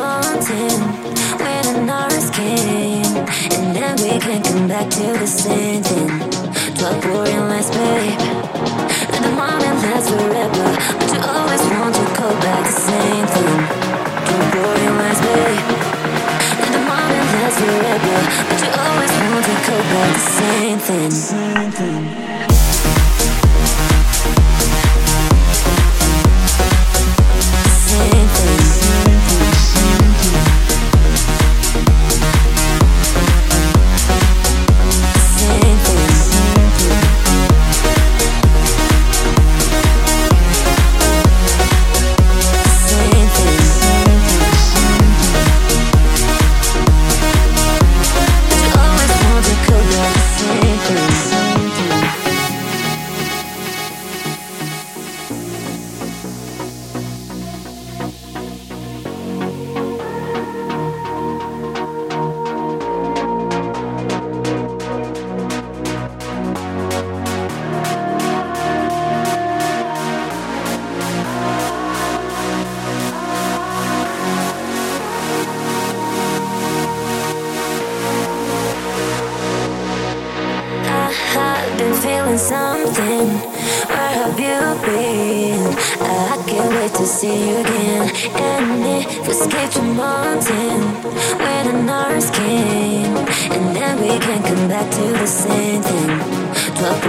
wanting within our skin, and then we can't come back to the same thing. Drop boring lights, babe. And the moment lasts forever, but you always want to go back the same thing. Drop boring lights, babe. And the moment lasts forever, but you always want to go back the same thing. Same thing. doing something. Where have you been? I can't wait to see you again. And if escape from mountain, the nurse came and then we can come back to the same thing. Drop